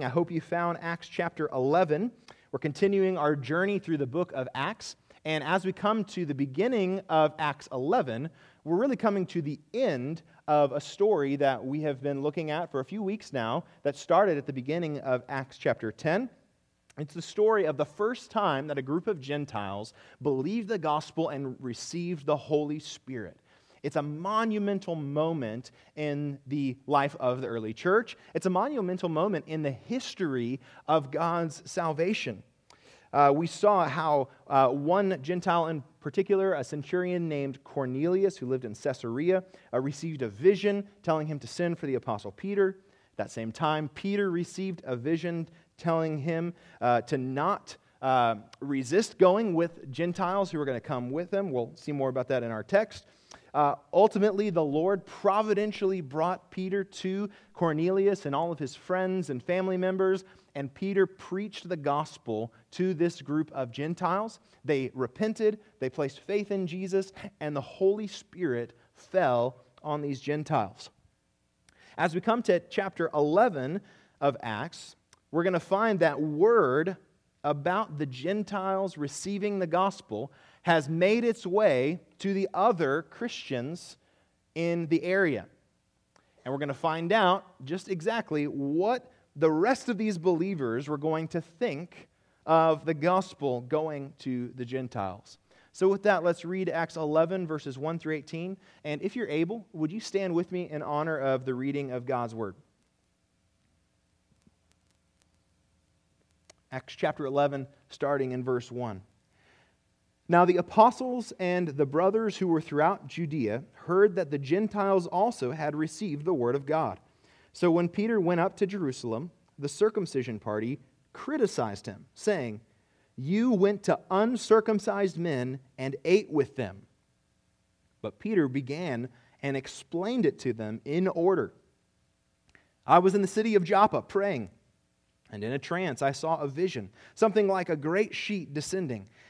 I hope you found Acts chapter 11. We're continuing our journey through the book of Acts. And as we come to the beginning of Acts 11, we're really coming to the end of a story that we have been looking at for a few weeks now that started at the beginning of Acts chapter 10. It's the story of the first time that a group of Gentiles believed the gospel and received the Holy Spirit. It's a monumental moment in the life of the early church. It's a monumental moment in the history of God's salvation. Uh, we saw how uh, one Gentile in particular, a centurion named Cornelius, who lived in Caesarea, uh, received a vision telling him to send for the apostle Peter. At that same time, Peter received a vision telling him uh, to not uh, resist going with Gentiles who were going to come with him. We'll see more about that in our text. Uh, ultimately, the Lord providentially brought Peter to Cornelius and all of his friends and family members, and Peter preached the gospel to this group of Gentiles. They repented, they placed faith in Jesus, and the Holy Spirit fell on these Gentiles. As we come to chapter 11 of Acts, we're going to find that word about the Gentiles receiving the gospel has made its way to the other Christians in the area. And we're going to find out just exactly what the rest of these believers were going to think of the gospel going to the Gentiles. So, with that, let's read Acts 11, verses 1 through 18. And if you're able, would you stand with me in honor of the reading of God's word? Acts chapter 11, starting in verse 1. Now the apostles and the brothers who were throughout Judea heard that the Gentiles also had received the word of God. So when Peter went up to Jerusalem, the circumcision party criticized him, saying, You went to uncircumcised men and ate with them. But Peter began and explained it to them in order. I was in the city of Joppa praying, and in a trance I saw a vision, something like a great sheet descending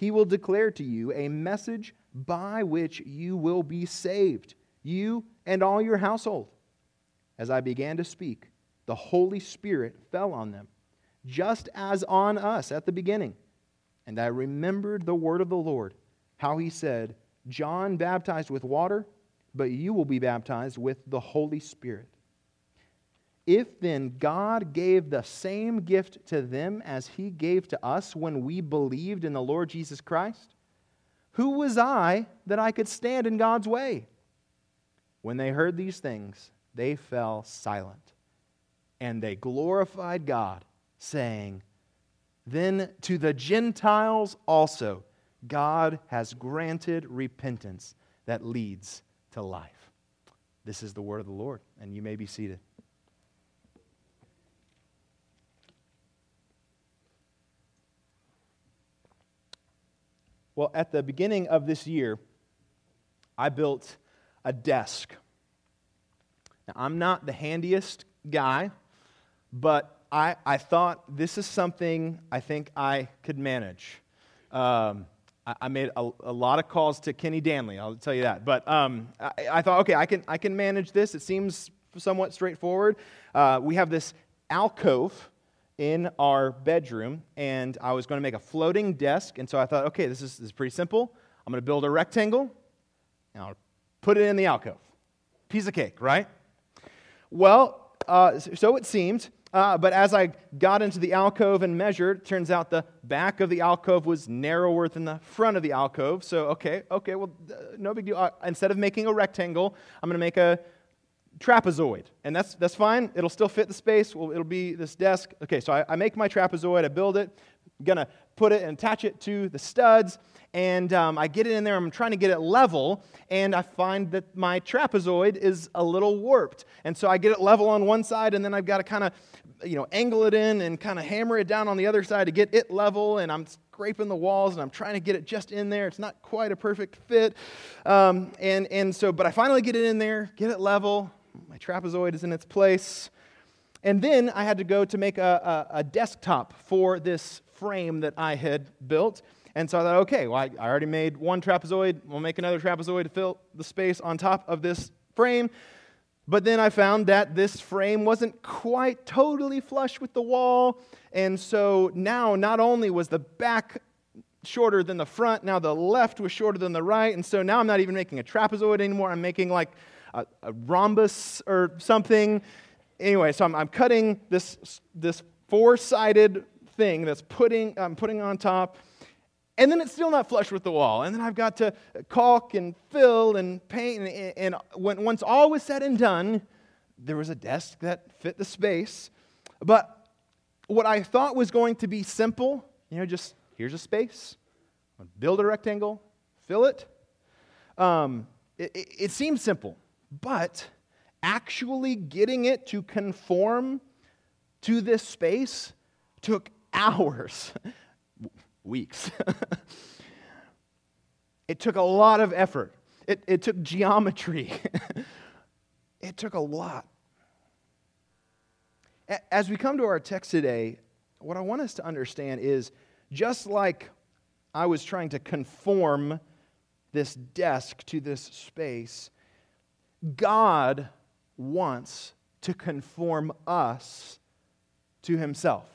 he will declare to you a message by which you will be saved, you and all your household. As I began to speak, the Holy Spirit fell on them, just as on us at the beginning. And I remembered the word of the Lord, how he said, John baptized with water, but you will be baptized with the Holy Spirit. If then God gave the same gift to them as he gave to us when we believed in the Lord Jesus Christ, who was I that I could stand in God's way? When they heard these things, they fell silent, and they glorified God, saying, Then to the Gentiles also God has granted repentance that leads to life. This is the word of the Lord, and you may be seated. Well, at the beginning of this year, I built a desk. Now, I'm not the handiest guy, but I, I thought this is something I think I could manage. Um, I, I, made a, a, lot of calls to Kenny Danley, I'll tell you that. But um, I, I, thought, okay, I can, I can manage this. It seems somewhat straightforward. Uh, we have this alcove in our bedroom, and I was going to make a floating desk. And so I thought, okay, this is, this is pretty simple. I'm going to build a rectangle, and I'll put it in the alcove. Piece of cake, right? Well, uh, so it seemed. Uh, but as I got into the alcove and measured, turns out the back of the alcove was narrower than the front of the alcove. So, okay, okay, well, uh, no big deal. Uh, instead of making a rectangle, I'm going to make a trapezoid. And that's, that's fine. It'll still fit the space. Well, it'll be this desk. Okay, so I, I make my trapezoid, I build it. I'm to put it and attach it to the studs and um, I get it in there. I'm trying to get it level, and I find that my trapezoid is a little warped. And so I get it level on one side, and then I've got to kind of you know, angle it in and kind of hammer it down on the other side to get it level. And I'm scraping the walls and I'm trying to get it just in there. It's not quite a perfect fit. Um, and, and so, but I finally get it in there, get it level. My trapezoid is in its place. And then I had to go to make a, a, a desktop for this frame that I had built. And so I thought, okay, well, I, I already made one trapezoid. We'll make another trapezoid to fill the space on top of this frame. But then I found that this frame wasn't quite totally flush with the wall. And so now, not only was the back shorter than the front, now the left was shorter than the right. And so now I'm not even making a trapezoid anymore. I'm making like a, a rhombus or something. Anyway, so I'm, I'm cutting this, this four sided thing that's putting, I'm putting on top and then it's still not flush with the wall. And then I've got to caulk and fill and paint. And, and when, once all was said and done, there was a desk that fit the space. But what I thought was going to be simple, you know, just here's a space, build a rectangle, fill it. Um, it, it, it seems simple, but actually getting it to conform to this space took hours weeks. it took a lot of effort, it, it took geometry, it took a lot. As we come to our text today, what I want us to understand is just like I was trying to conform this desk to this space, God wants to conform us to Himself.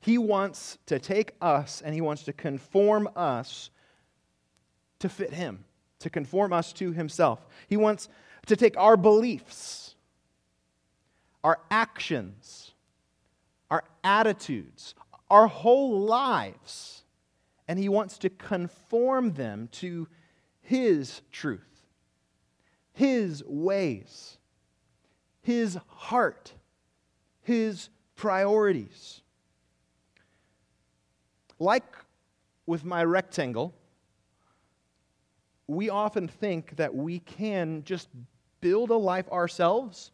He wants to take us and he wants to conform us to fit him, to conform us to himself. He wants to take our beliefs, our actions, our attitudes, our whole lives, and he wants to conform them to his truth, his ways, his heart, his priorities. Like with my rectangle, we often think that we can just build a life ourselves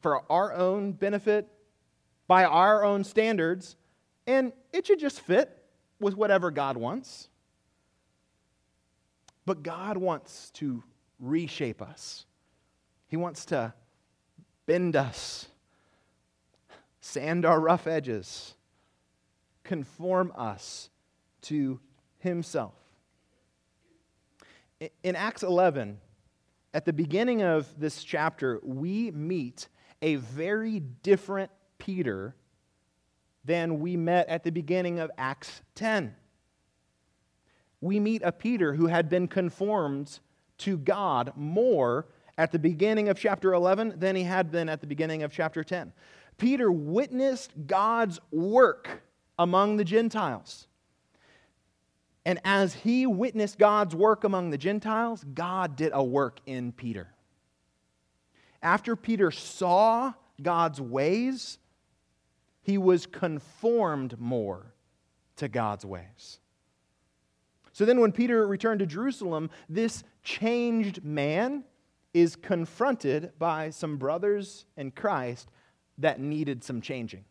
for our own benefit, by our own standards, and it should just fit with whatever God wants. But God wants to reshape us, He wants to bend us, sand our rough edges conform us to himself. In Acts 11, at the beginning of this chapter, we meet a very different Peter than we met at the beginning of Acts 10. We meet a Peter who had been conformed to God more at the beginning of chapter 11 than he had been at the beginning of chapter 10. Peter witnessed God's work among the Gentiles. And as he witnessed God's work among the Gentiles, God did a work in Peter. After Peter saw God's ways, he was conformed more to God's ways. So then, when Peter returned to Jerusalem, this changed man is confronted by some brothers in Christ that needed some changing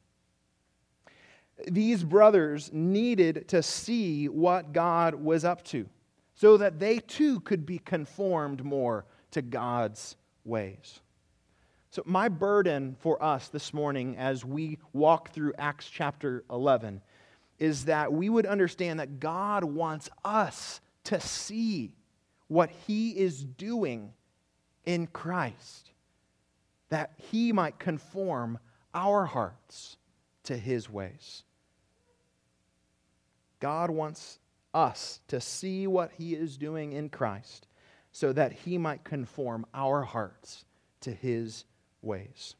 these brothers needed to see what God was up to so that they too could be conformed more to God's ways. So, my burden for us this morning as we walk through Acts chapter 11 is that we would understand that God wants us to see what He is doing in Christ, that He might conform our hearts to His ways. God wants us to see what He is doing in Christ so that He might conform our hearts to His ways.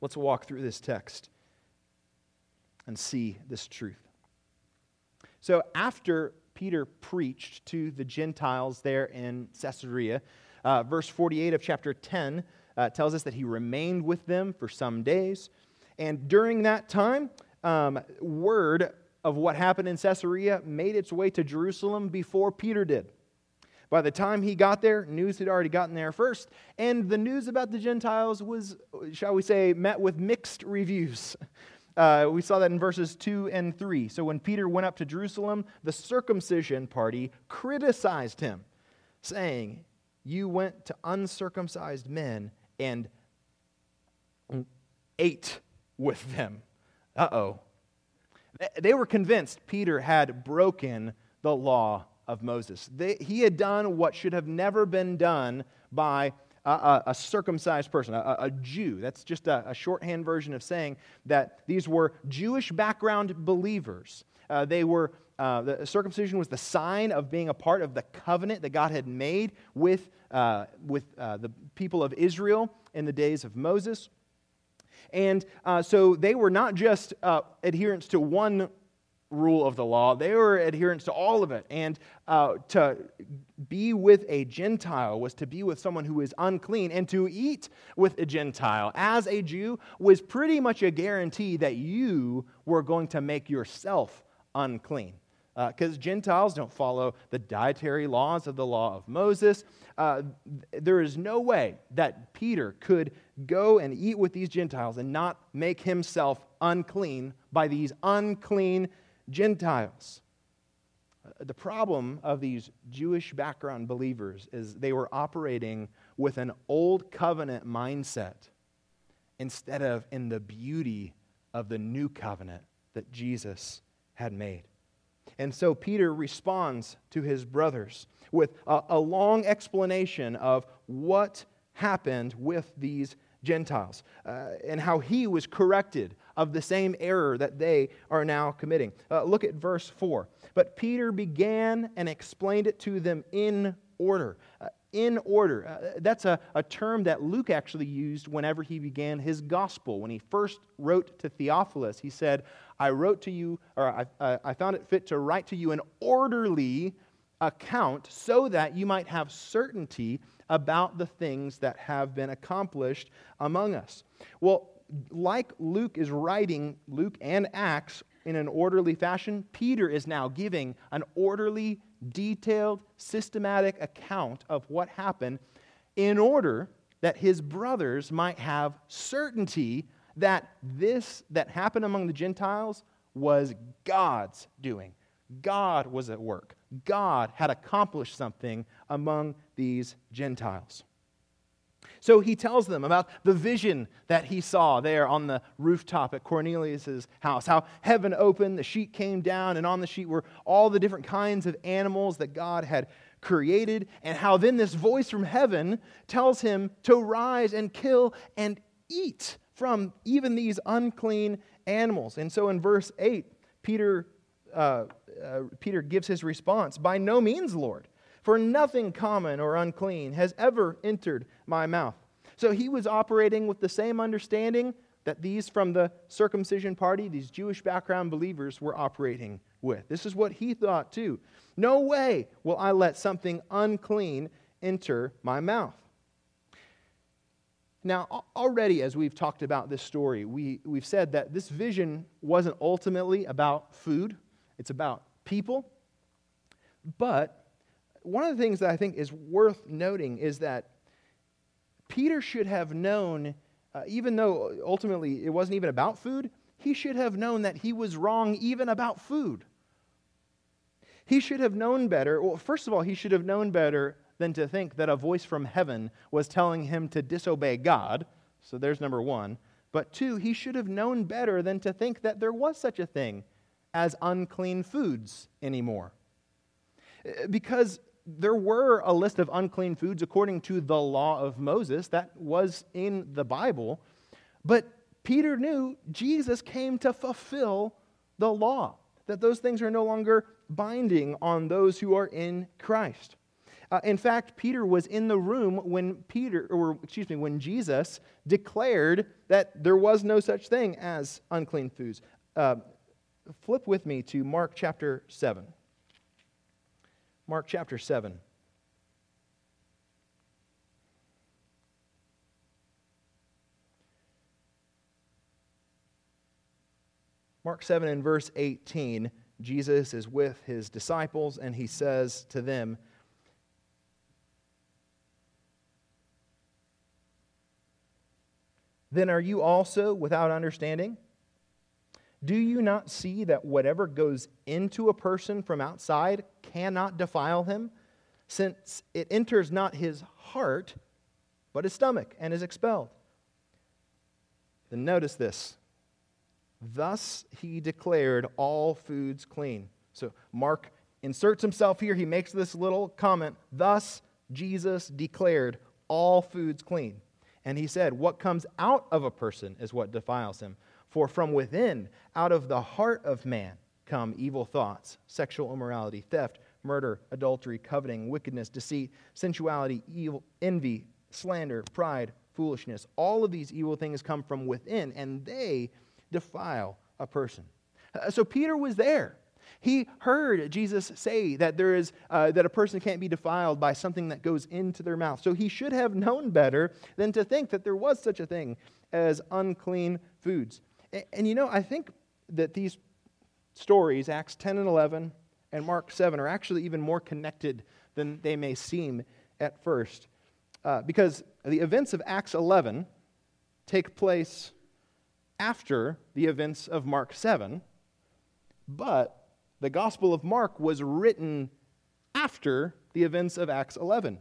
Let's walk through this text and see this truth. So, after Peter preached to the Gentiles there in Caesarea, uh, verse 48 of chapter 10 uh, tells us that he remained with them for some days. And during that time, um, word of what happened in Caesarea made its way to Jerusalem before Peter did. By the time he got there, news had already gotten there first, and the news about the Gentiles was, shall we say, met with mixed reviews. Uh, we saw that in verses 2 and 3. So when Peter went up to Jerusalem, the circumcision party criticized him, saying, You went to uncircumcised men and ate with them. Uh oh. They were convinced Peter had broken the law of Moses. They, he had done what should have never been done by a, a, a circumcised person, a, a, Jew. That's just a, shorthand version of saying that these were Jewish background believers. Uh, they were uh, the circumcision was the sign of being a part of the covenant that God had made with, uh, with uh, the people of Israel in the days of Moses. And uh, so they were not just uh, adherents to one rule of the law, they were adherents to all of it. And uh, to be with a Gentile was to be with someone who is unclean, and to eat with a Gentile as a Jew was pretty much a guarantee that you were going to make yourself unclean because uh, Gentiles don't follow the dietary laws of the law of Moses. Uh, there is no way that Peter could go and eat with these Gentiles and not make himself unclean by these unclean Gentiles. Uh, the problem of these Jewish background believers is they were operating with an old covenant mindset instead of in the beauty of the new covenant that Jesus had made. And so Peter responds to his brothers with a, a, long explanation of what happened with these Gentiles uh, and how he was corrected of the same error that they are now committing. Uh, look at verse 4. But Peter began and explained it to them in order. Uh, in order. Uh, that's a, a term that Luke actually used whenever he began his gospel. When he first wrote to Theophilus, he said, I wrote to you, or I, uh, I found it fit to write to you an orderly account so that you might have certainty about the things that have been accomplished among us. Well, like Luke is writing, Luke and Acts in an orderly fashion, Peter is now giving an orderly detailed, systematic account of what happened in order that his brothers might have certainty that this that happened among the Gentiles was God's doing. God was at work. God had accomplished something among these Gentiles. So he tells them about the vision that he saw there on the rooftop at Cornelius' house, how heaven opened, the sheet came down, and on the sheet were all the different kinds of animals that God had created, and how then this voice from heaven tells him to rise and kill and eat from even these unclean animals. And so in verse 8, Peter, uh, uh, Peter gives his response By no means, Lord. For nothing common or unclean has ever entered my mouth. So he was operating with the same understanding that these from the circumcision party, these Jewish background believers, were operating with. This is what he thought too. No way will I let something unclean enter my mouth. Now, already as we've talked about this story, we, we've said that this vision wasn't ultimately about food, it's about people. But one of the things that I think is worth noting is that Peter should have known, uh, even though ultimately it wasn't even about food, he should have known that he was wrong even about food. He should have known better. Well, first of all, he should have known better than to think that a voice from heaven was telling him to disobey God. So there's number one. But two, he should have known better than to think that there was such a thing as unclean foods anymore. Uh, because there were a list of unclean foods according to the law of Moses that was in the Bible, but Peter knew Jesus came to fulfill the law, that those things are no longer binding on those who are in Christ. Uh, in fact, Peter was in the room when Peter, or excuse me, when Jesus declared that there was no such thing as unclean foods. Uh, flip with me to Mark chapter 7. Mark chapter 7. Mark 7 and verse 18, Jesus is with his disciples and he says to them, Then are you also without understanding? Do you not see that whatever goes into a person from outside cannot defile him, since it enters not his heart, but his stomach, and is expelled? Then notice this Thus he declared all foods clean. So Mark inserts himself here. He makes this little comment. Thus Jesus declared all foods clean. And he said, What comes out of a person is what defiles him. For from within, out of the heart of man, come evil thoughts, sexual immorality, theft, murder, adultery, coveting, wickedness, deceit, sensuality, evil, envy, slander, pride, foolishness. All of these evil things come from within, and they defile a person. Uh, so Peter was there. He heard Jesus say that there is uh, that a person can't be defiled by something that goes into their mouth. So he should have known better than to think that there was such a thing as unclean foods. And, and you know, I think that these stories, Acts 10 and 11 and Mark 7, are actually even more connected than they may seem at first. Uh, because the events of Acts 11 take place after the events of Mark 7, but the Gospel of Mark was written after the events of Acts 11.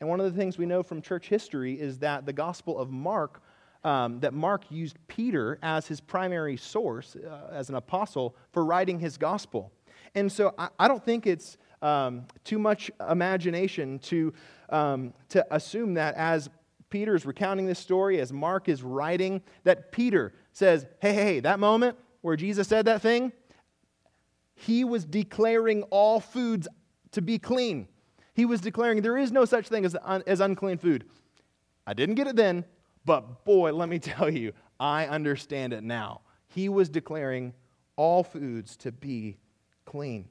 And one of the things we know from church history is that the Gospel of Mark, um, that Mark used Peter as his primary source, uh, as an apostle, for writing his gospel. And so I, I don't think it's um, too much imagination to, um, to assume that as Peter is recounting this story, as Mark is writing, that Peter says, hey, hey, hey, that moment where Jesus said that thing, he was declaring all foods to be clean. He was declaring there is no such thing as, as unclean food. I didn't get it then, but boy, let me tell you, I understand it now. He was declaring all foods to be clean.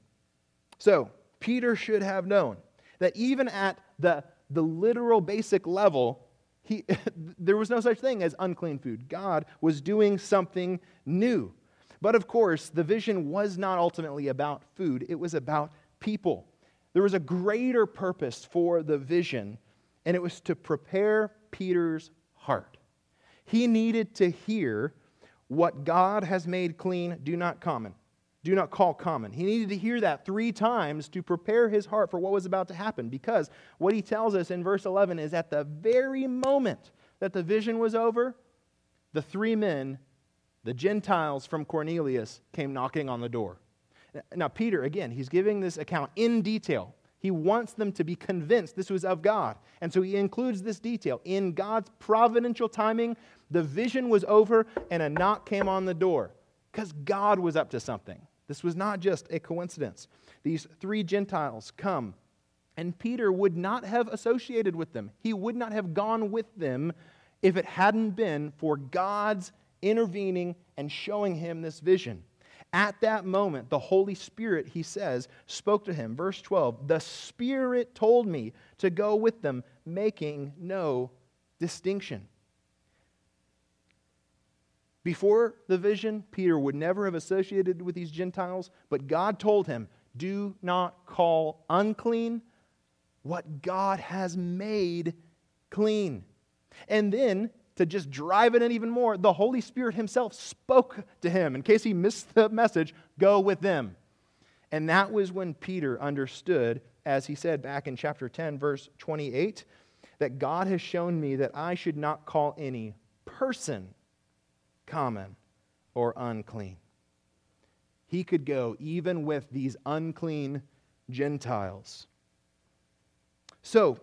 So, Peter should have known that even at the, the literal basic level, he, there was no such thing as unclean food. God was doing something new. But of course, the vision was not ultimately about food, it was about people. There was a greater purpose for the vision, and it was to prepare Peter's. He needed to hear what God has made clean, do not common do not call common. He needed to hear that three times to prepare his heart for what was about to happen because what he tells us in verse 11 is at the very moment that the vision was over, the three men, the Gentiles from Cornelius, came knocking on the door. Now, Peter, again, he's giving this account in detail. He wants them to be convinced this was of God. And so he includes this detail. In God's providential timing, the vision was over and a knock came on the door because God was up to something. This was not just a coincidence. These three Gentiles come, and Peter would not have associated with them. He would not have gone with them if it hadn't been for God's intervening and showing him this vision. At that moment, the Holy Spirit, he says, spoke to him. Verse 12 The Spirit told me to go with them, making no distinction. Before the vision, Peter would never have associated with these Gentiles, but God told him, Do not call unclean what God has made clean. And then, to just drive it in even more, the Holy Spirit Himself spoke to him. In case he missed the message, go with them. And that was when Peter understood, as he said back in chapter 10, verse 28, that God has shown me that I should not call any person common or unclean. He could go even with these unclean Gentiles. So,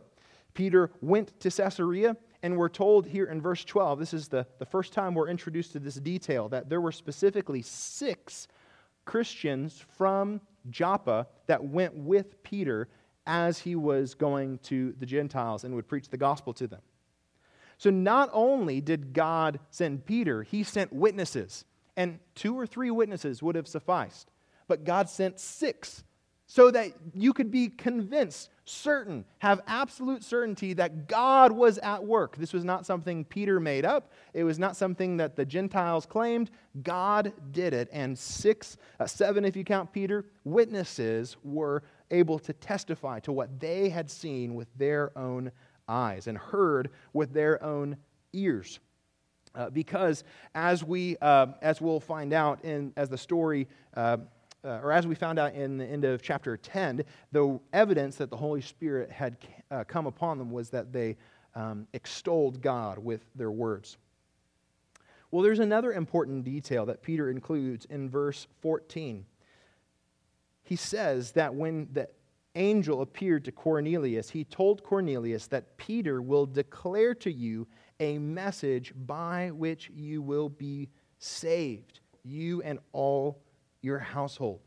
Peter went to Caesarea, and we're told here in verse 12, this is the, the first time we're introduced to this detail, that there were specifically six Christians from Joppa that went with Peter as he was going to the Gentiles and would preach the gospel to them. So not only did God send Peter, he sent witnesses, and two or three witnesses would have sufficed. But God sent six so that you could be convinced, certain, have absolute certainty that God was at work. This was not something Peter made up, it was not something that the Gentiles claimed. God did it. And six, uh, seven, if you count Peter, witnesses were able to testify to what they had seen with their own eyes and heard with their own ears. Uh, because as we uh, as we'll find out in as the story uh, or as we found out in the end of chapter 10 the evidence that the holy spirit had uh, come upon them was that they um, extolled god with their words. Well there's another important detail that peter includes in verse 14 he says that when the angel appeared to Cornelius, he told Cornelius that Peter will declare to you a message by which you will be saved, you and all your household.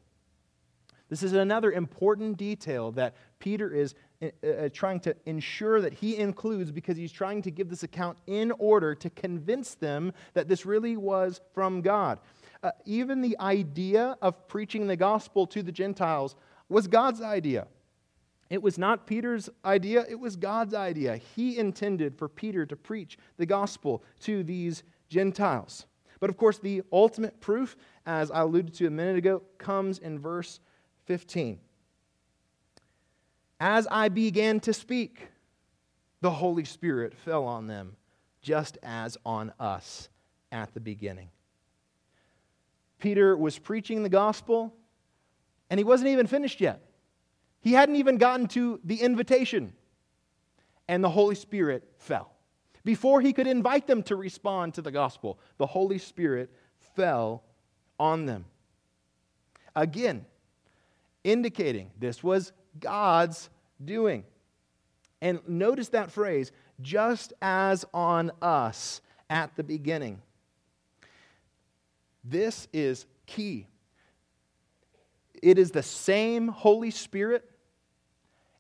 This is another important detail that Peter is uh, uh, trying to ensure that he includes because he's trying to give this account in order to convince them that this really was from God. Uh, even the idea of preaching the gospel to the Gentiles was God's idea. It was not Peter's idea, it was God's idea. He intended for Peter to preach the gospel to these Gentiles. But of course, the ultimate proof, as I alluded to a minute ago, comes in verse 15. As I began to speak, the Holy Spirit fell on them, just as on us at the beginning. Peter was preaching the gospel, and he wasn't even finished yet. He hadn't even gotten to the invitation, and the Holy Spirit fell. Before he could invite them to respond to the gospel, the Holy Spirit fell on them. Again, indicating this was God's doing. And notice that phrase, just as on us at the beginning. This is key. It is the same Holy Spirit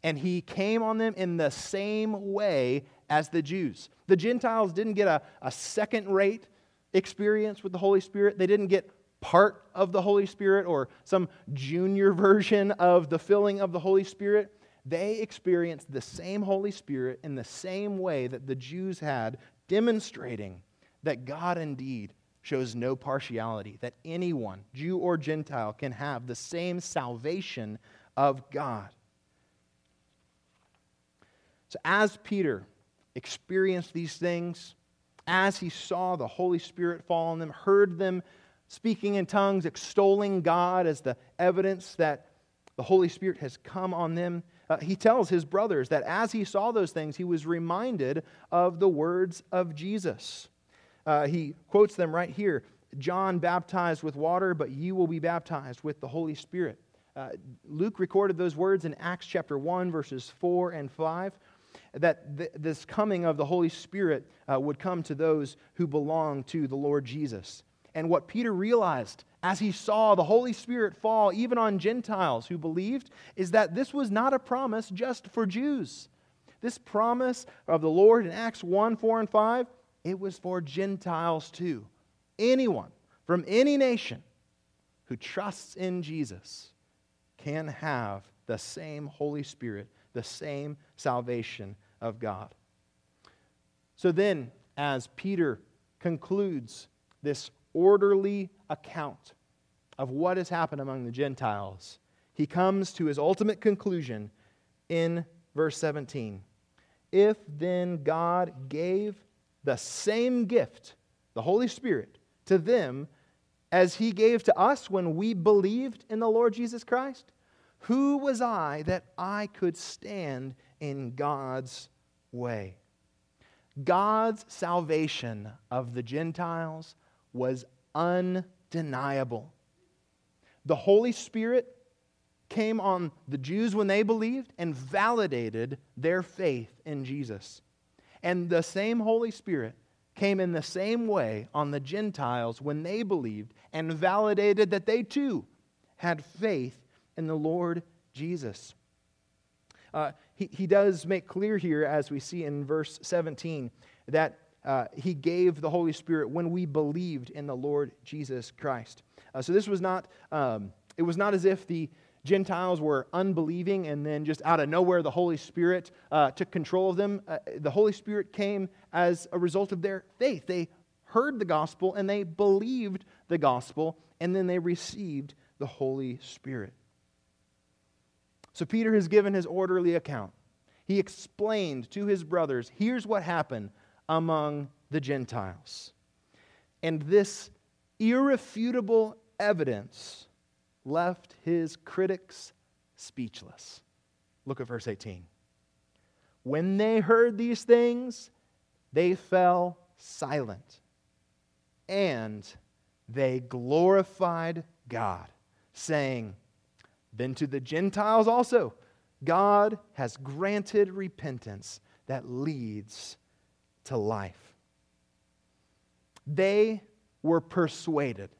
and he came on them in the same way as the Jews. The Gentiles didn't get a, a second rate experience with the Holy Spirit, they didn't get part of the Holy Spirit or some junior version of the filling of the Holy Spirit. They experienced the same Holy Spirit in the same way that the Jews had, demonstrating that God indeed shows no partiality, that anyone, Jew or Gentile, can have the same salvation of God. So, as Peter experienced these things, as he saw the Holy Spirit fall on them, heard them speaking in tongues, extolling God as the evidence that the Holy Spirit has come on them, uh, he tells his brothers that as he saw those things, he was reminded of the words of Jesus. Uh, he quotes them right here John baptized with water, but you will be baptized with the Holy Spirit. Uh, Luke recorded those words in Acts chapter 1, verses 4 and 5 that th- this coming of the Holy Spirit uh, would come to those who belong to the Lord Jesus. And what Peter realized as he saw the Holy Spirit fall even on Gentiles who believed is that this was not a promise just for Jews. This promise of the Lord in Acts 1 4 and 5, it was for Gentiles too. Anyone from any nation who trusts in Jesus can have the same Holy Spirit, the same salvation of God. So then, as Peter concludes this orderly account of what has happened among the Gentiles, he comes to his ultimate conclusion in verse 17. If then God gave the same gift, the Holy Spirit, to them as he gave to us when we believed in the Lord Jesus Christ, who was I that I could stand in God's way. God's salvation of the Gentiles was undeniable. The Holy Spirit came on the Jews when they believed and validated their faith in Jesus. And the same Holy Spirit came in the same way on the Gentiles when they believed and validated that they too had faith in the Lord Jesus. Uh, he, he does make clear here, as we see in verse 17, that uh, he gave the Holy Spirit when we believed in the Lord Jesus Christ. Uh, so this was not, um, it was not as if the Gentiles were unbelieving and then just out of nowhere the Holy Spirit uh, took control of them. Uh, the Holy Spirit came as a result of their faith. They heard the gospel and they believed the gospel and then they received the Holy Spirit. So Peter has given his orderly account. He explained to his brothers here's what happened among the Gentiles. And this irrefutable evidence left his critics speechless. Look at verse 18. When they heard these things, they fell silent and they glorified God, saying, Then to the Gentiles also, God has granted repentance that leads to life. They were persuaded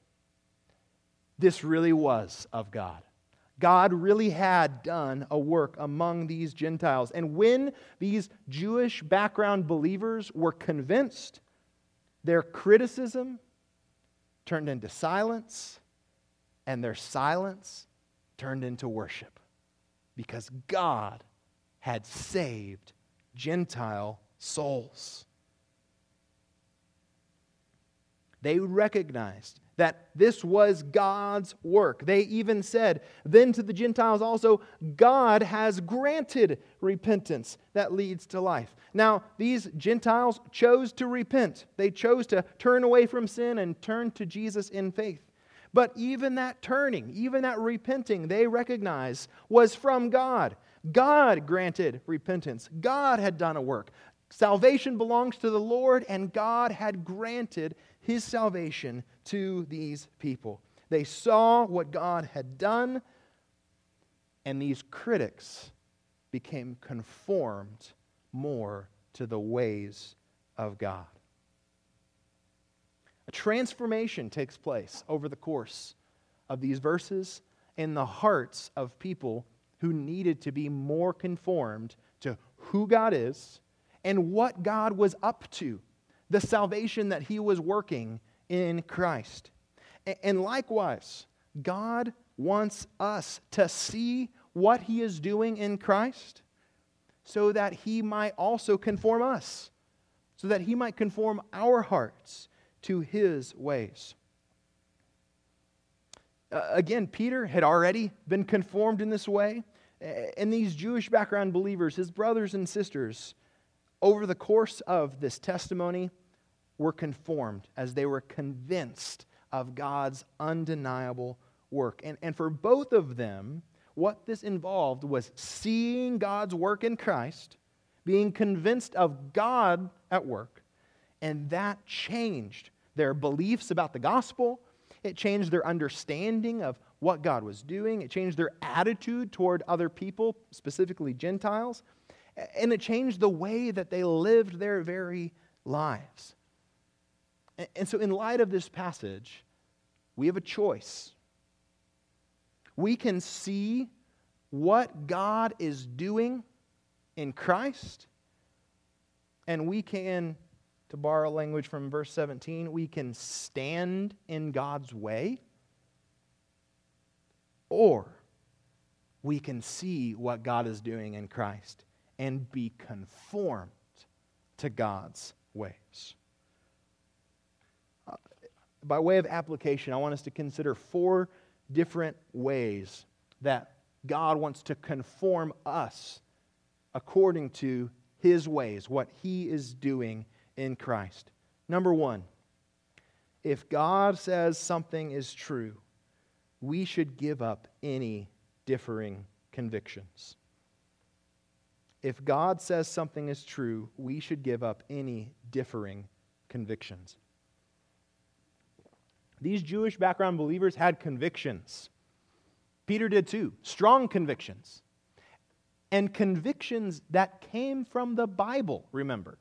this really was of God. God really had done a work among these Gentiles. And when these Jewish background believers were convinced, their criticism turned into silence, and their silence turned into worship because God had saved Gentile souls. They recognized that this was God's work. They even said, then to the Gentiles also, God has granted repentance that leads to life. Now, these Gentiles chose to repent, they chose to turn away from sin and turn to Jesus in faith. But even that turning, even that repenting, they recognize was from God. God granted repentance. God had done a work. Salvation belongs to the Lord, and God had granted his salvation to these people. They saw what God had done, and these critics became conformed more to the ways of God. Transformation takes place over the course of these verses in the hearts of people who needed to be more conformed to who God is and what God was up to the salvation that he was working in Christ. And likewise, God wants us to see what he is doing in Christ so that he might also conform us, so that he might conform our hearts to his ways. Uh, again, Peter had already been conformed in this way, and these Jewish background believers, his brothers and sisters, over the course of this testimony, were conformed as they were convinced of God's undeniable work. And, and for both of them, what this involved was seeing God's work in Christ, being convinced of God at work, and that changed their beliefs about the gospel. It changed their understanding of what God was doing. It changed their attitude toward other people, specifically Gentiles. And it changed the way that they lived their very lives. And so, in light of this passage, we have a choice. We can see what God is doing in Christ, and we can, to borrow language from verse 17, we can stand in God's way, or we can see what God is doing in Christ and be conformed to God's ways. Uh, by way of application, I want us to consider four different ways that God wants to conform us according to his ways, what he is doing in Christ. Number one, if God says something is true, we should give up any differing convictions. If God says something is true, we should give up any differing convictions. These Jewish background believers had convictions. Peter did too, strong convictions. And convictions that came from the Bible, remember.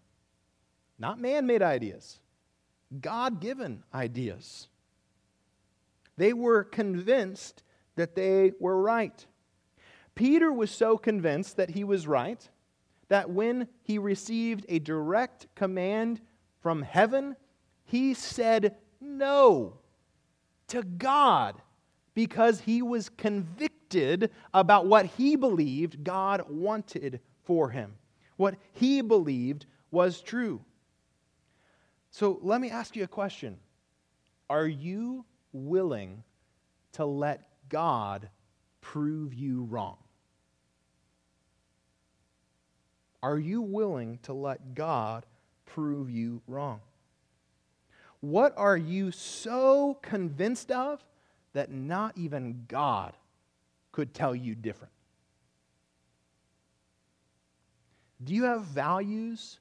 Not man made ideas, God given ideas. They were convinced that they were right. Peter was so convinced that he was right that when he received a direct command from heaven, he said no to God because he was convicted about what he believed God wanted for him, what he believed was true. So let me ask you a question Are you willing to let God prove you wrong? Are you willing to let God prove you wrong? What are you so convinced of that not even God could tell you different? Do you have values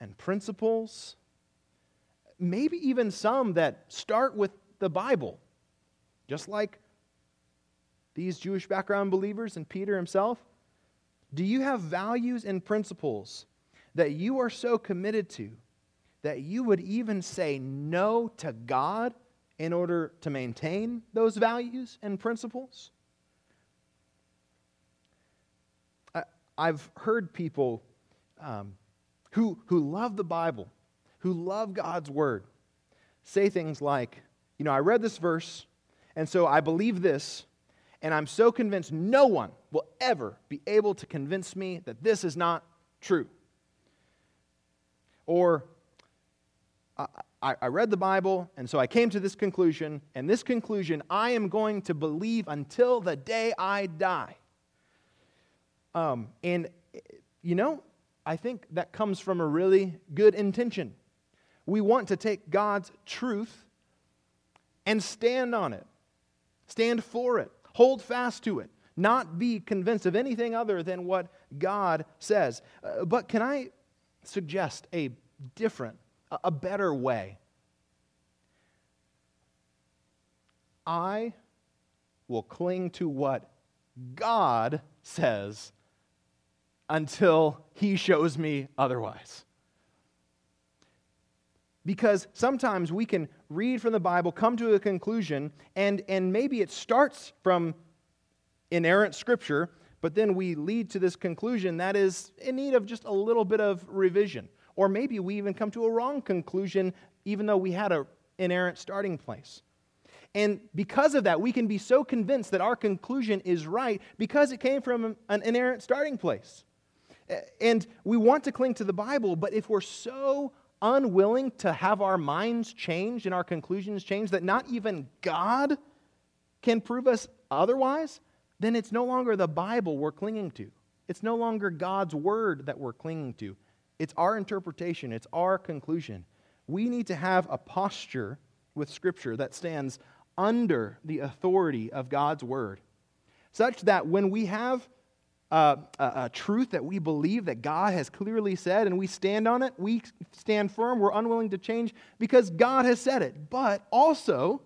and principles? Maybe even some that start with the Bible, just like these Jewish background believers and Peter himself. Do you have values and principles that you are so committed to that you would even say no to God in order to maintain those values and principles? I, have heard people um, who, who love the Bible, who love God's Word, say things like, You know, I read this verse, and so I believe this, and I'm so convinced no one will ever be able to convince me that this is not true. Or, I, I, read the Bible, and so I came to this conclusion, and this conclusion I am going to believe until the day I die. Um, and, you know, I think that comes from a really good intention. We want to take God's truth and stand on it, stand for it, hold fast to it, not be convinced of anything other than what God says. Uh, but can I suggest a different, a better way? I will cling to what God says until He shows me otherwise. Because sometimes we can read from the Bible, come to a conclusion, and, and maybe it starts from inerrant scripture, but then we lead to this conclusion that is in need of just a little bit of revision. Or maybe we even come to a wrong conclusion, even though we had an inerrant starting place. And because of that, we can be so convinced that our conclusion is right because it came from an inerrant starting place. And we want to cling to the Bible, but if we're so unwilling to have our minds changed and our conclusions changed that not even God can prove us otherwise, then it's no longer the Bible we're clinging to. It's no longer God's word that we're clinging to. It's our interpretation, it's our conclusion. We need to have a posture with Scripture that stands under the authority of God's word, such that when we have a, a, truth that we believe that God has clearly said and we stand on it. We stand firm. We're unwilling to change because God has said it. But also,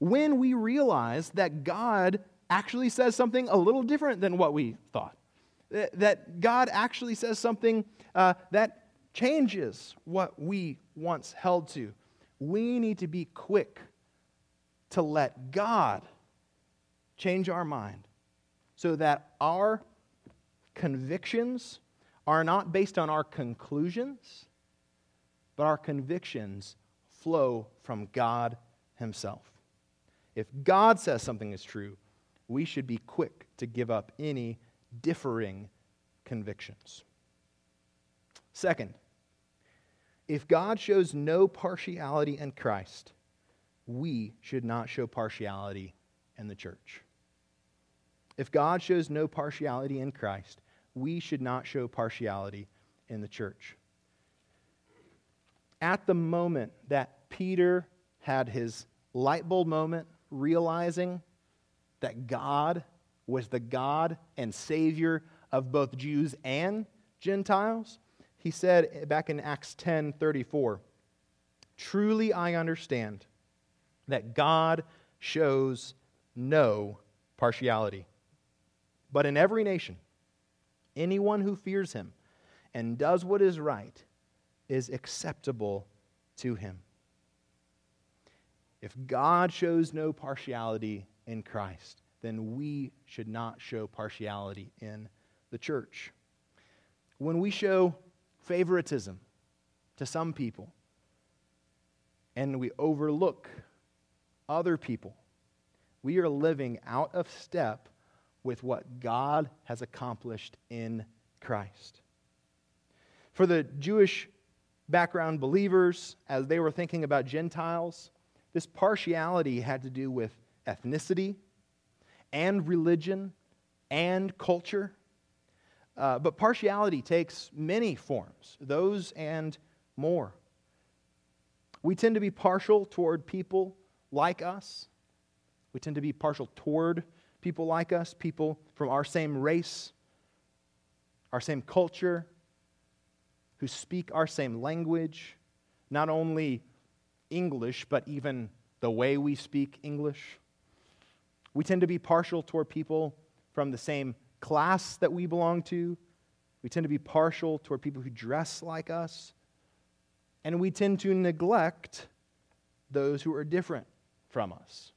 when we realize that God actually says something a little different than what we thought, that God actually says something uh, that changes what we once held to, we need to be quick to let God change our mind so that our convictions are not based on our conclusions, but our convictions flow from God Himself. If God says something is true, we should be quick to give up any differing convictions. Second, if God shows no partiality in Christ, we should not show partiality in the church. If God shows no partiality in Christ, we should not show partiality in the church. At the moment that Peter had his light bulb moment, realizing that God was the God and Savior of both Jews and Gentiles, he said back in Acts 10 34, Truly I understand that God shows no partiality, but in every nation, Anyone who fears him and does what is right is acceptable to him. If God shows no partiality in Christ, then we should not show partiality in the church. When we show favoritism to some people and we overlook other people, we are living out of step with what God has accomplished in Christ. For the Jewish background believers, as they were thinking about Gentiles, this partiality had to do with ethnicity and religion and culture. Uh, but partiality takes many forms, those and more. We tend to be partial toward people like us. We tend to be partial toward people like us, people from our same race, our same culture, who speak our same language, not only English, but even the way we speak English. We tend to be partial toward people from the same class that we belong to. We tend to be partial toward people who dress like us. And we tend to neglect those who are different from us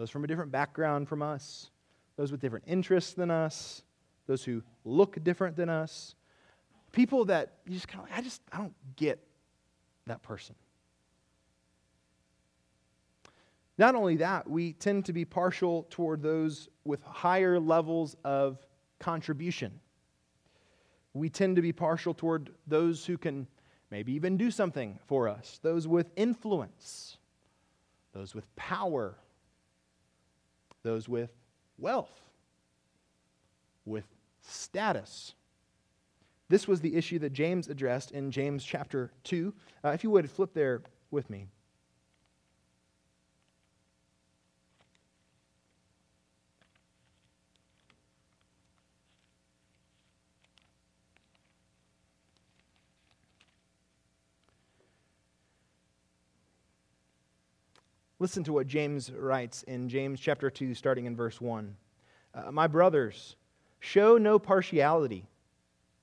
those from a different background from us, those with different interests than us, those who look different than us, people that you just kind of, I just, I don't get that person. Not only that, we tend to be partial toward those with higher levels of contribution. We tend to be partial toward those who can maybe even do something for us, those with influence, those with power, those with wealth, with status. This was the issue that James addressed in James chapter 2. Uh, if you would flip there with me. Listen to what James writes in James chapter 2, starting in verse 1. Uh, My brothers, show no partiality.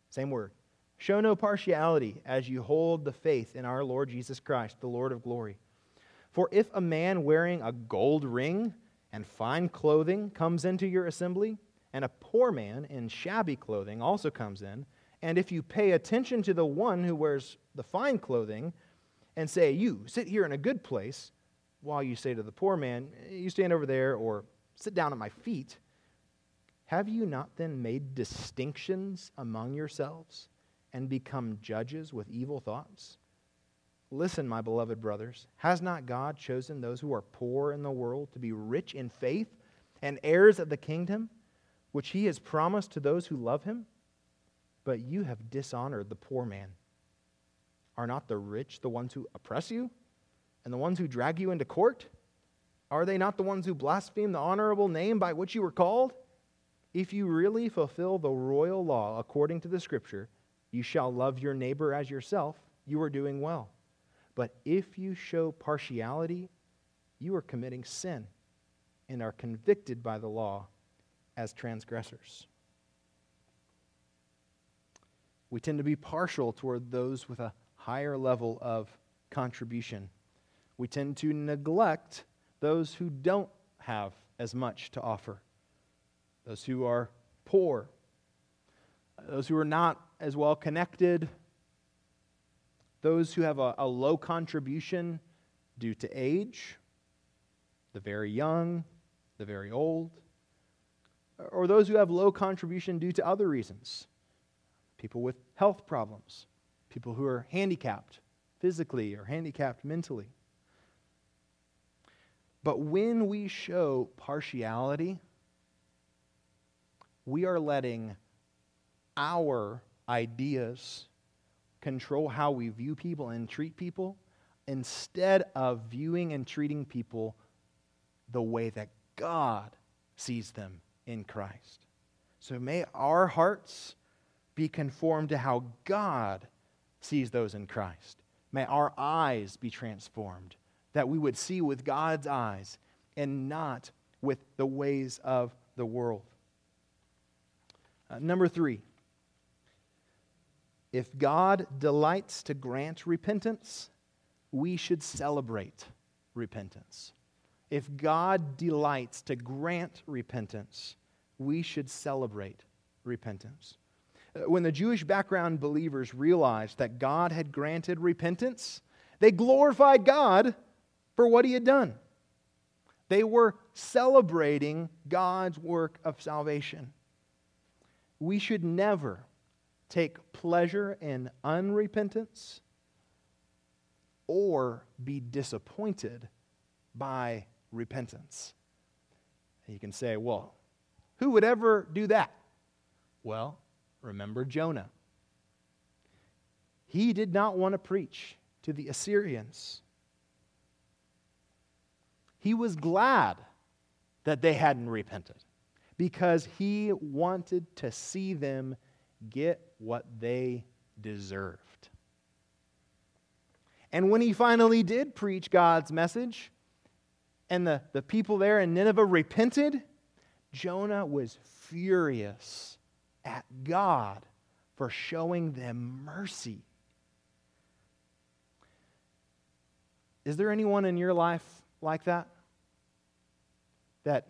Same word. Show no partiality as you hold the faith in our Lord Jesus Christ, the Lord of glory. For if a man wearing a gold ring and fine clothing comes into your assembly, and a poor man in shabby clothing also comes in, and if you pay attention to the one who wears the fine clothing and say, You sit here in a good place, while you say to the poor man, eh, You stand over there, or sit down at my feet, have you not then made distinctions among yourselves and become judges with evil thoughts? Listen, my beloved brothers, has not God chosen those who are poor in the world to be rich in faith and heirs of the kingdom, which he has promised to those who love him? But you have dishonored the poor man. Are not the rich the ones who oppress you? And the ones who drag you into court? Are they not the ones who blaspheme the honorable name by which you were called? If you really fulfill the royal law according to the scripture, you shall love your neighbor as yourself, you are doing well. But if you show partiality, you are committing sin and are convicted by the law as transgressors. We tend to be partial toward those with a higher level of contribution we tend to neglect those who don't have as much to offer, those who are poor, those who are not as well connected, those who have a, a low contribution due to age, the very young, the very old, or those who have low contribution due to other reasons. People with health problems, people who are handicapped physically or handicapped mentally. But when we show partiality, we are letting our ideas control how we view people and treat people instead of viewing and treating people the way that God sees them in Christ. So may our hearts be conformed to how God sees those in Christ. May our eyes be transformed that we would see with God's eyes and not with the ways of the world. Uh, number three, if God delights to grant repentance, we should celebrate repentance. if God delights to grant repentance, we should celebrate repentance. Uh, when the Jewish background believers realized that God had granted repentance, they glorified God for what he had done. They were celebrating God's work of salvation. We should never take pleasure in unrepentance or be disappointed by repentance. You can say, well, who would ever do that? Well, remember Jonah. He did not want to preach to the Assyrians. He was glad that they hadn't repented because he wanted to see them get what they deserved. And when he finally did preach God's message, and the, the people there in Nineveh repented, Jonah was furious at God for showing them mercy. Is there anyone in your life like that? That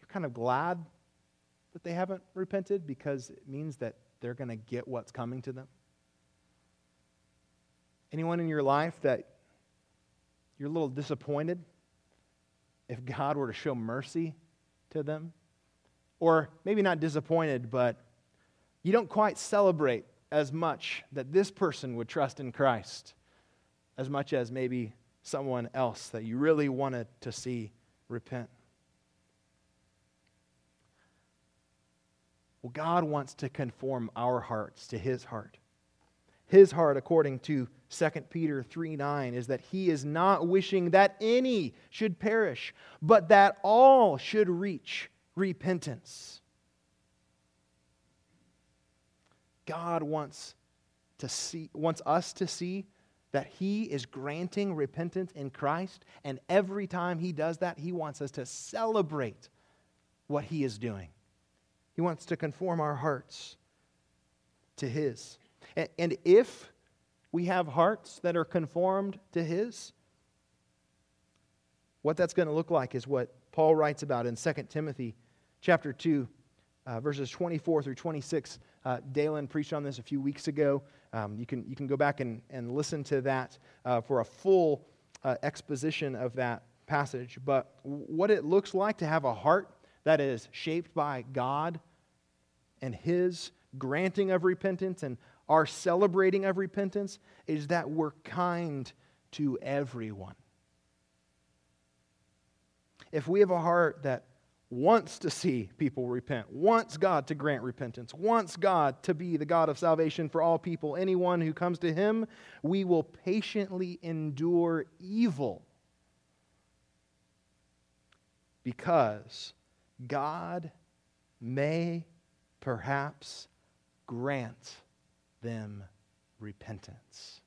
you're kind of glad that they haven't repented because it means that they're going to get what's coming to them? Anyone in your life that you're a little disappointed if God were to show mercy to them? Or maybe not disappointed, but you don't quite celebrate as much that this person would trust in Christ as much as maybe someone else that you really wanted to see repent. Well, God wants to conform our hearts to his heart. His heart, according to 2 Peter 3 9, is that he is not wishing that any should perish, but that all should reach repentance. God wants, to see, wants us to see that He is granting repentance in Christ, and every time He does that, He wants us to celebrate what He is doing. He wants to conform our hearts to His. And if we have hearts that are conformed to His, what that's going to look like is what Paul writes about in 2 Timothy chapter 2, uh, verses 24 through 26. Uh, Dalen preached on this a few weeks ago. Um, you, can, you can go back and, and listen to that uh, for a full uh, exposition of that passage. But what it looks like to have a heart that is shaped by God and His granting of repentance and our celebrating of repentance is that we're kind to everyone. If we have a heart that wants to see people repent, wants God to grant repentance, wants God to be the God of salvation for all people, anyone who comes to Him, we will patiently endure evil because God may perhaps grant them repentance.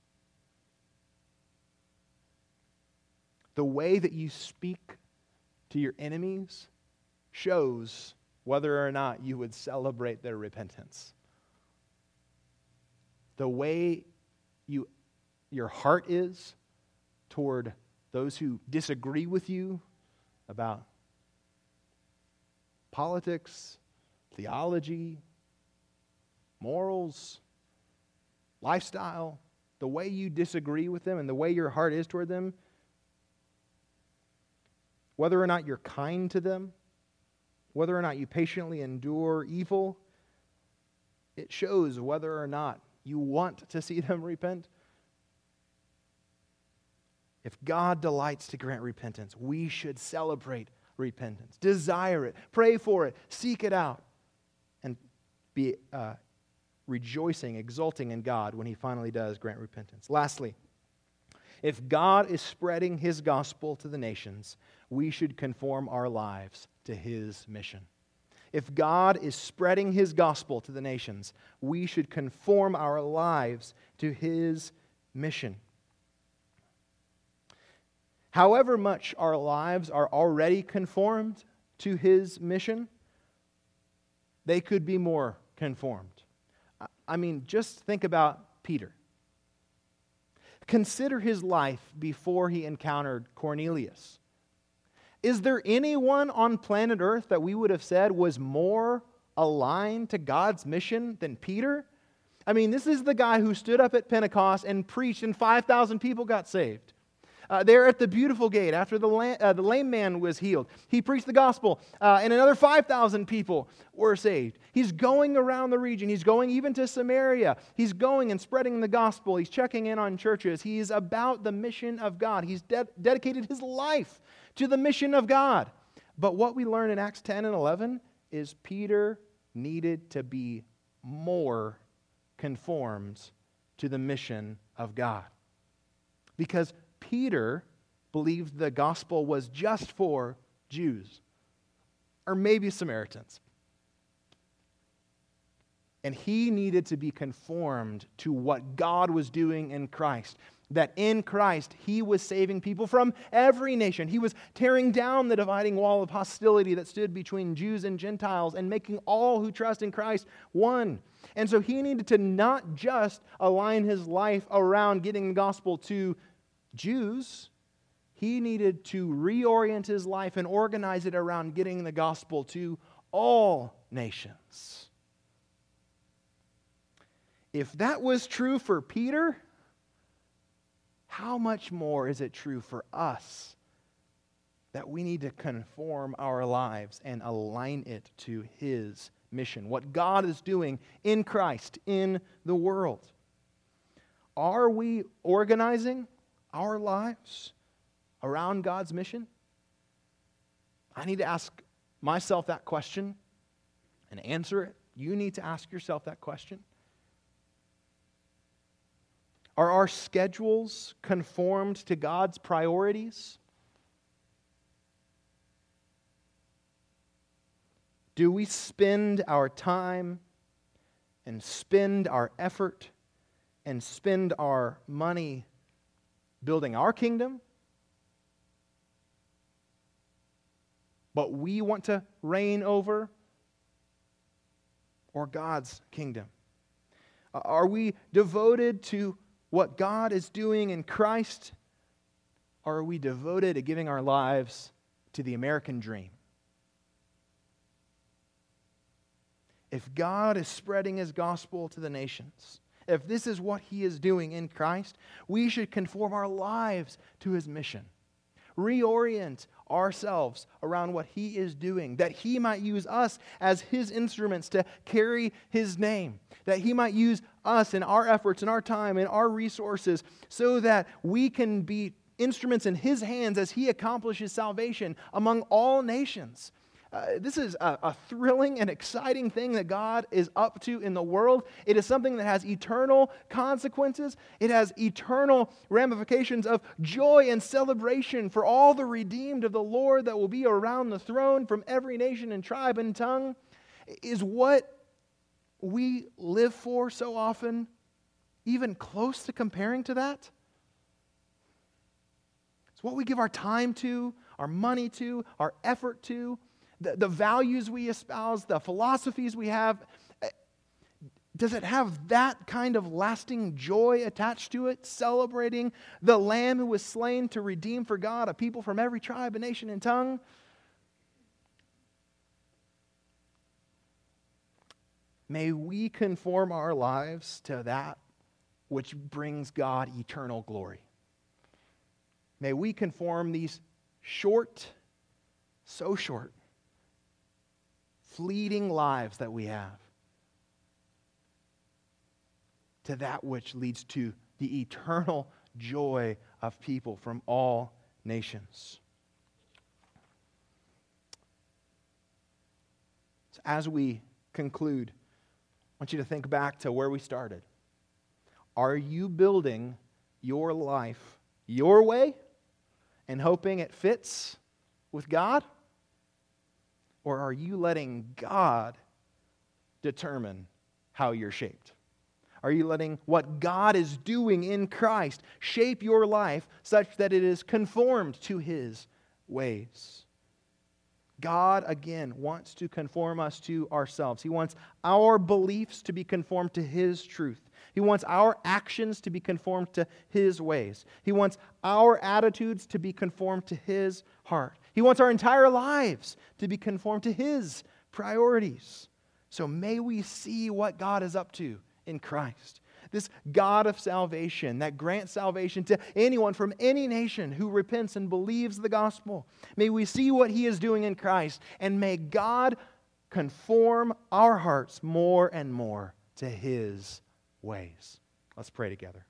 The way that you speak to your enemies shows whether or not you would celebrate their repentance. The way you, your heart is toward those who disagree with you about politics, theology, morals, lifestyle, the way you disagree with them and the way your heart is toward them, whether or not you're kind to them, whether or not you patiently endure evil, it shows whether or not you want to see them repent. If God delights to grant repentance, we should celebrate repentance, desire it, pray for it, seek it out, and be uh, rejoicing, exulting in God when He finally does grant repentance. Lastly, if God is spreading His gospel to the nations, we should conform our lives to His mission. If God is spreading His gospel to the nations, we should conform our lives to His mission. However much our lives are already conformed to His mission, they could be more conformed. I mean, just think about Peter. Consider his life before he encountered Cornelius. Is there anyone on planet Earth that we would have said was more aligned to God's mission than Peter? I mean, this is the guy who stood up at Pentecost and preached, and 5,000 people got saved. Uh, there at the beautiful gate, after the, la- uh, the lame man was healed, he preached the gospel, uh, and another 5,000 people were saved. He's going around the region. He's going even to Samaria. He's going and spreading the gospel. He's checking in on churches. He's about the mission of God. He's de- dedicated his life to the mission of God. But what we learn in Acts 10 and 11 is Peter needed to be more conformed to the mission of God. Because Peter believed the gospel was just for Jews or maybe Samaritans. And he needed to be conformed to what God was doing in Christ. That in Christ, he was saving people from every nation. He was tearing down the dividing wall of hostility that stood between Jews and Gentiles and making all who trust in Christ one. And so he needed to not just align his life around getting the gospel to Jews, he needed to reorient his life and organize it around getting the gospel to all nations. If that was true for Peter, how much more is it true for us that we need to conform our lives and align it to his mission, what God is doing in Christ in the world? Are we organizing our lives around God's mission? I need to ask myself that question and answer it. You need to ask yourself that question. Are our schedules conformed to God's priorities? Do we spend our time and spend our effort and spend our money building our kingdom, but we want to reign over, or God's kingdom? Uh, are we devoted to what God is doing in Christ, or are we devoted to giving our lives to the American dream? If God is spreading his gospel to the nations, if this is what he is doing in Christ, we should conform our lives to his mission. Reorient ourselves around what he is doing, that he might use us as his instruments to carry his name, that he might use us in our efforts, in our time, in our resources, so that we can be instruments in his hands as he accomplishes salvation among all nations. Uh, this is a, a, thrilling and exciting thing that God is up to in the world. It is something that has eternal consequences. It has eternal ramifications of joy and celebration for all the redeemed of the Lord that will be around the throne from every nation and tribe and tongue. Is what we live for so often even close to comparing to that? It's what we give our time to, our money to, our effort to the, the values we espouse, the philosophies we have, eh, does it have that kind of lasting joy attached to it, celebrating the Lamb who was slain to redeem for God a people from every tribe and nation and tongue? May we conform our lives to that which brings God eternal glory. May we conform these short, so short, fleeting lives that we have to that which leads to the eternal joy of people from all nations. So as we conclude, I want you to think back to where we started. Are you building your life your way and hoping it fits with God? Or are you letting God determine how you're shaped? Are you letting what God is doing in Christ shape your life such that it is conformed to His ways? God, again, wants to conform us to ourselves. He wants our beliefs to be conformed to His truth. He wants our actions to be conformed to His ways. He wants our attitudes to be conformed to His heart. He wants our entire lives to be conformed to His priorities. So may we see what God is up to in Christ. This God of salvation that grants salvation to anyone from any nation who repents and believes the gospel. May we see what He is doing in Christ, and may God conform our hearts more and more to His ways. Let's pray together.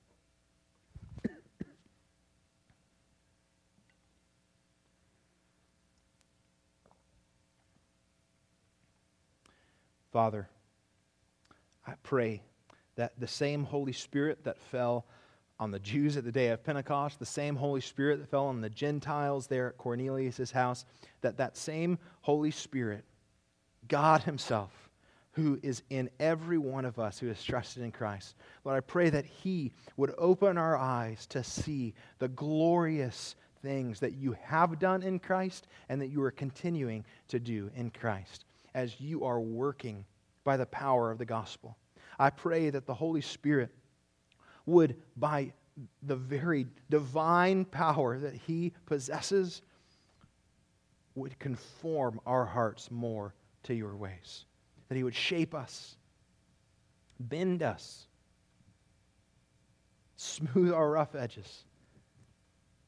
Father, I pray that the same Holy Spirit that fell on the Jews at the day of Pentecost, the same Holy Spirit that fell on the Gentiles there at Cornelius' house, that that same Holy Spirit, God Himself, who is in every one of us who has trusted in Christ, Lord, I pray that He would open our eyes to see the glorious things that you have done in Christ and that you are continuing to do in Christ as you are working by the power of the gospel. I pray that the Holy Spirit would, by the very divine power that He possesses, would conform our hearts more to your ways. That He would shape us, bend us, smooth our rough edges.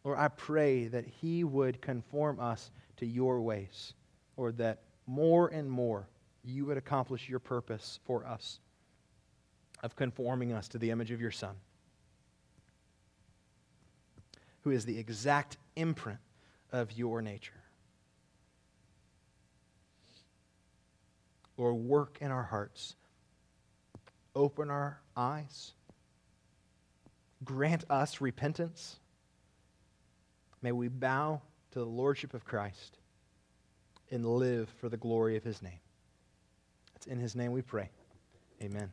Lord, I pray that He would conform us to your ways, or that more and more, you would accomplish your purpose for us of conforming us to the image of your Son, who is the exact imprint of your nature. Lord, work in our hearts, open our eyes, grant us repentance. May we bow to the Lordship of Christ and live for the glory of his name. It's in his name we pray. Amen.